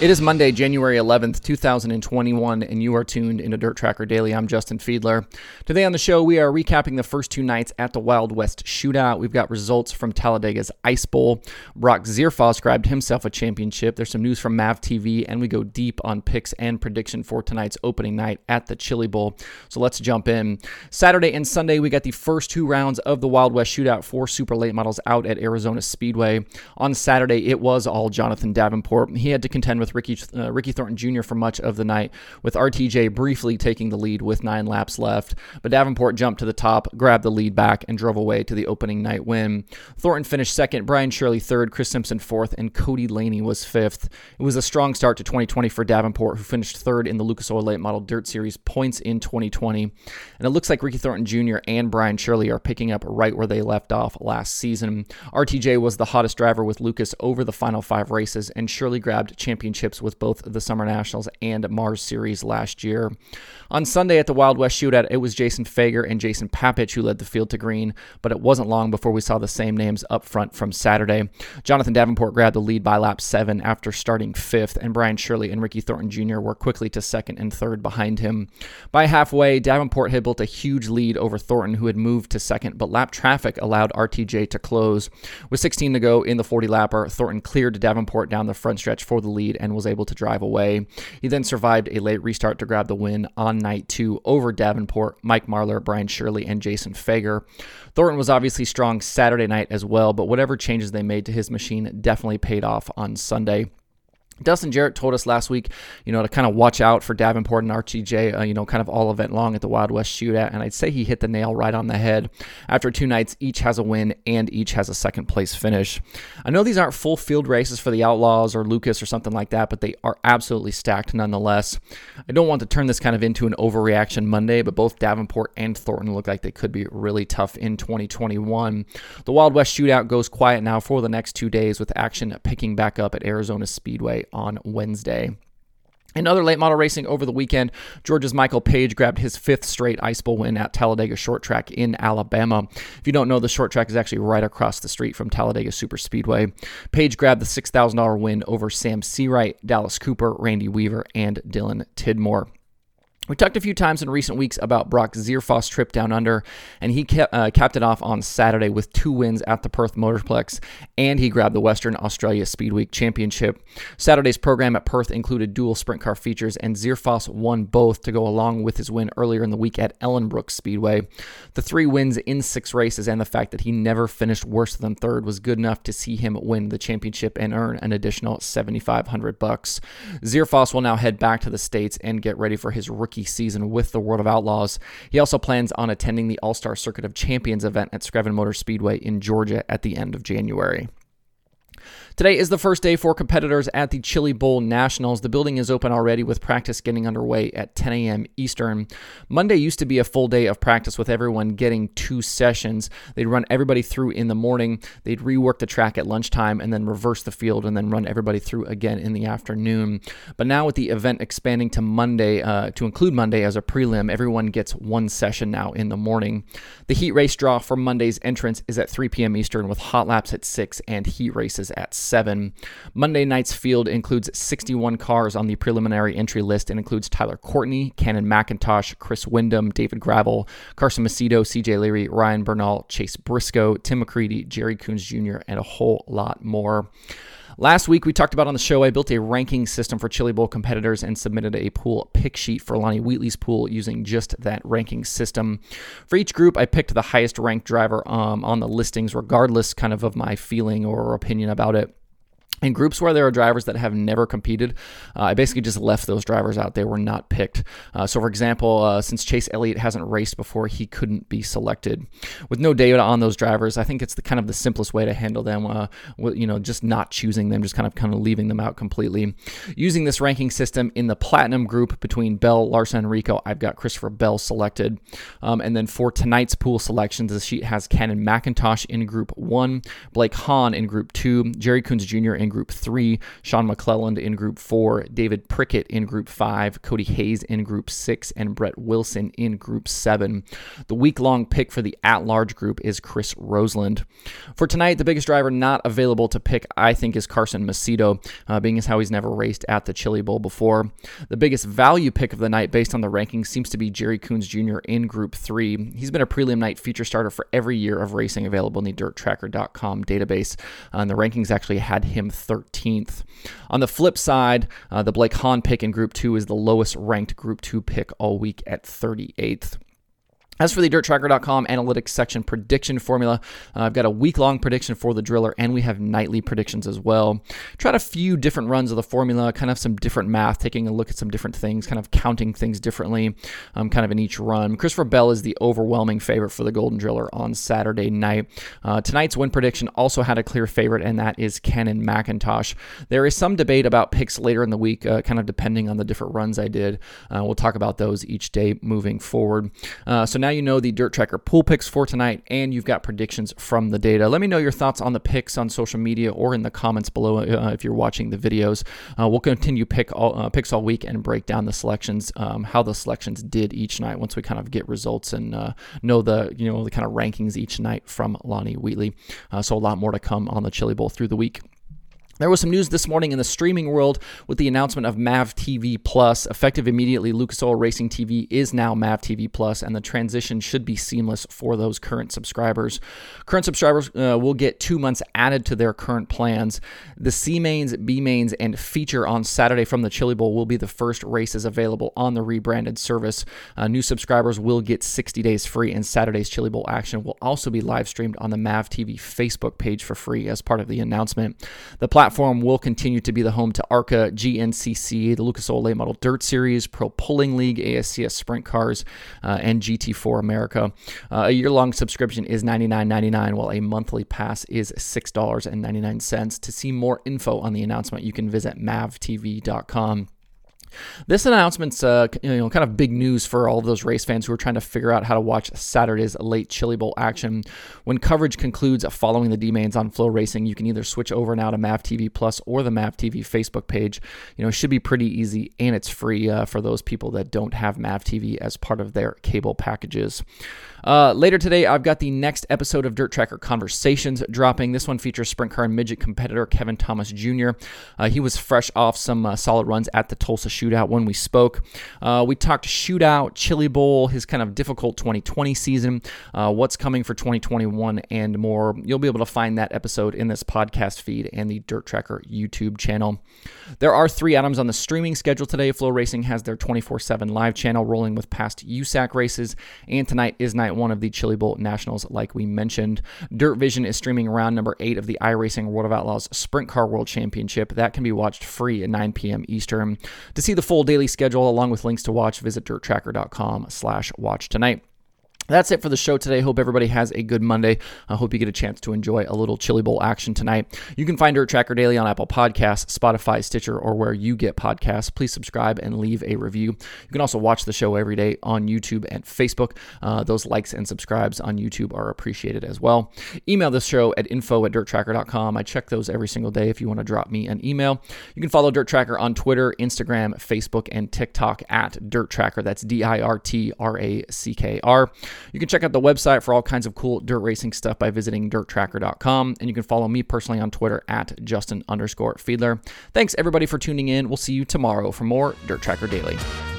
It is Monday, January 11th, 2021, and you are tuned into DirTrackr Daily. I'm Justin Fiedler. Today on the show, we are recapping the first two nights at the Wild West Shootout. We've got results from Talladega's Ice Bowl. Brock Zearfoss grabbed himself a championship. There's some news from Mav TV, and we go deep on picks and prediction for tonight's opening night at the Chili Bowl. So let's jump in. Saturday and Sunday, we got the first two rounds of the Wild West Shootout for super late models out at Arizona Speedway. On Saturday, it was all Jonathan Davenport. He had to contend with with Ricky uh, Ricky Thornton Jr. for much of the night, with RTJ briefly taking the lead with nine laps left. But Davenport jumped to the top, grabbed the lead back, and drove away to the opening night win. Thornton finished second, Brian Shirley third, Chris Simpson fourth, and Cody Laney was fifth. It was a strong start to 2020 for Davenport, who finished third in the Lucas Oil Late Model Dirt Series points in 2020. And it looks like Ricky Thornton Jr. and Brian Shirley are picking up right where they left off last season. RTJ was the hottest driver with Lucas over the final five races, and Shirley grabbed championship championships with both the Summer Nationals and Mars Series last year. On Sunday at the Wild West Shootout, it was Jason Fager and Jason Papich who led the field to green, but it wasn't long before we saw the same names up front from Saturday. Jonathan Davenport grabbed the lead by lap seven after starting fifth, and Brian Shirley and Ricky Thornton Jr. were quickly to second and third behind him. By halfway, Davenport had built a huge lead over Thornton, who had moved to second, but lap traffic allowed RTJ to close. With 16 to go in the 40 lapper, Thornton cleared Davenport down the front stretch for the lead and and was able to drive away. He then survived a late restart to grab the win on night two over Davenport, Mike Marlar, Brian Shirley, and Jason Fager. Thornton was obviously strong Saturday night as well, but whatever changes they made to his machine definitely paid off on Sunday. Dustin Jarrett told us last week, you know, to kind of watch out for Davenport and RTJ, uh, you know, kind of all event long at the Wild West Shootout. And I'd say he hit the nail right on the head. After two nights, each has a win and each has a second place finish. I know these aren't full field races for the Outlaws or Lucas or something like that, but they are absolutely stacked nonetheless. I don't want to turn this kind of into an overreaction Monday, but both Davenport and Thornton look like they could be really tough in 2021. The Wild West Shootout goes quiet now for the next two days with action picking back up at Arizona Speedway on Wednesday. In other late model racing over the weekend, Georgia's Michael Page grabbed his fifth straight Ice Bowl win at Talladega Short Track in Alabama. If you don't know, the short track is actually right across the street from Talladega Super Speedway. Page grabbed the $6,000 win over Sam Seawright, Dallas Cooper, Randy Weaver, and Dylan Tidmore. We talked a few times in recent weeks about Brock Zearfoss' trip down under, and he kept, uh, capped it off on Saturday with two wins at the Perth Motorplex, and he grabbed the Western Australia Speed Week Championship. Saturday's program at Perth included dual sprint car features, and Zearfoss won both to go along with his win earlier in the week at Ellenbrook Speedway. The three wins in six races and the fact that he never finished worse than third was good enough to see him win the championship and earn an additional 7500 bucks. Zearfoss will now head back to the States and get ready for his rookie rookie season with the World of Outlaws. He also plans on attending the All Star Circuit of Champions event at Screven Motor Speedway in Georgia at the end of January. Today is the first day for competitors at the Chili Bowl Nationals. The building is open already with practice getting underway at 10 a.m. Eastern. Monday used to be a full day of practice with everyone getting two sessions. They'd run everybody through in the morning, they'd rework the track at lunchtime, and then reverse the field and then run everybody through again in the afternoon. But now with the event expanding to Monday, uh, to include Monday as a prelim, everyone gets one session now in the morning. The heat race draw for Monday's entrance is at 3 p.m. Eastern with hot laps at 6 and heat races at 7. Monday night's field includes 61 cars on the preliminary entry list and includes Tyler Courtney, Cannon McIntosh, Chris Windom, David Gravel, Carson Macedo, CJ Leary, Ryan Bernal, Chase Briscoe, Tim McCreadie, Jerry Coons Jr., and a whole lot more. Last week, we talked about on the show, I built a ranking system for Chili Bowl competitors and submitted a pool pick sheet for Lonnie Wheatley's pool using just that ranking system. For each group, I picked the highest ranked driver um, on the listings, regardless kind of of my feeling or opinion about it. In groups where there are drivers that have never competed, uh, I basically just left those drivers out. They were not picked. Uh, so, for example, uh, since Chase Elliott hasn't raced before, he couldn't be selected. With no data on those drivers, I think it's the kind of the simplest way to handle them. Uh, you know, just not choosing them, just kind of kind of leaving them out completely. Using this ranking system in the platinum group between Bell, Larson, and Rico, I've got Christopher Bell selected. Um, and then for tonight's pool selections, the sheet has Cannon McIntosh in Group One, Blake Hahn in Group Two, Jerry Coons Jr. in in Group 3, Sean McClelland in Group 4, David Prickett in Group 5, Cody Hayes in Group 6, and Brett Wilson in Group 7. The week long pick for the at large group is Chris Roseland. For tonight, the biggest driver not available to pick, I think, is Carson Macedo, uh, being as how he's never raced at the Chili Bowl before. The biggest value pick of the night based on the rankings seems to be Jerry Coons Jr. in Group 3. He's been a prelim night feature starter for every year of racing available in the dirtrackr.com database, uh, and the rankings actually had him 13th. On the flip side, uh, the Blake Hahn pick in Group 2 is the lowest ranked Group 2 pick all week at 38th. As for the dirtrackr.com analytics section prediction formula, uh, I've got a week long prediction for the driller and we have nightly predictions as well. Tried a few different runs of the formula, kind of some different math, taking a look at some different things, kind of counting things differently, um, kind of in each run. Christopher Bell is the overwhelming favorite for the Golden Driller on Saturday night. Uh, tonight's win prediction also had a clear favorite, and that is Cannon McIntosh. There is some debate about picks later in the week, uh, kind of depending on the different runs I did. Uh, we'll talk about those each day moving forward. Uh, so now now you know the DirTrackr pool picks for tonight, and you've got predictions from the data. Let me know your thoughts on the picks on social media or in the comments below uh, if you're watching the videos. Uh, we'll continue pick all, uh, picks all week and break down the selections, um, how the selections did each night once we kind of get results and uh, know the you know the kind of rankings each night from Lonnie Wheatley. Uh, so a lot more to come on the Chili Bowl through the week. There was some news this morning in the streaming world with the announcement of Mav TV Plus. Effective immediately, Lucas Oil Racing TV is now Mav TV Plus, and the transition should be seamless for those current subscribers. Current subscribers uh, will get two months added to their current plans. The C mains, B mains, and feature on Saturday from the Chili Bowl will be the first races available on the rebranded service. Uh, new subscribers will get 60 days free, and Saturday's Chili Bowl action will also be live streamed on the Mav TV Facebook page for free as part of the announcement. The platform platform will continue to be the home to ARCA, GNCC, the Lucas Late Model Dirt Series, Pro Pulling League, ASCS Sprint Cars, uh, and GT4 America. Uh, a year long subscription is $99.99, while a monthly pass is $6.99. To see more info on the announcement, you can visit mavtv.com. This announcement's uh, you know kind of big news for all of those race fans who are trying to figure out how to watch Saturday's late Chili Bowl action. When coverage concludes following the D mains on FloRacing, you can either switch over now to Mav TV Plus or the Mav TV Facebook page. You know, it should be pretty easy and it's free uh, for those people that don't have Mav TV as part of their cable packages. Uh, later today, I've got the next episode of DirTrackr Conversations dropping. This one features sprint car and midget competitor Kevin Thomas Jr. Uh, he was fresh off some uh, solid runs at the Tulsa Shootout when we spoke. Uh, we talked Shootout, Chili Bowl, his kind of difficult 2020 season, uh, what's coming for 2021, and more. You'll be able to find that episode in this podcast feed and the DirTrackr YouTube channel. There are three items on the streaming schedule today. FloRacing has their 24 7 live channel rolling with past USAC races, and tonight is night one of the Chili Bowl Nationals, like we mentioned. Dirt Vision is streaming round number eight of the iRacing World of Outlaws Sprint Car World Championship. That can be watched free at 9 p.m. Eastern. To see the full daily schedule along with links to watch, visit dirtrackr.com slash watch tonight. That's it for the show today. Hope everybody has a good Monday. I hope you get a chance to enjoy a little Chili Bowl action tonight. You can find DirTrackr Daily on Apple Podcasts, Spotify, Stitcher, or where you get podcasts. Please subscribe and leave a review. You can also watch the show every day on YouTube and Facebook. Uh, those likes and subscribes on YouTube are appreciated as well. Email this show at info at dirtrackr.com. I check those every single day if you want to drop me an email. You can follow DirTrackr on Twitter, Instagram, Facebook, and TikTok at DirTrackr. That's D I R T R A C K R. You can check out the website for all kinds of cool dirt racing stuff by visiting dirtrackr.com. And you can follow me personally on Twitter at Justin underscore Fiedler. Thanks everybody for tuning in. We'll see you tomorrow for more DirTrackr Daily.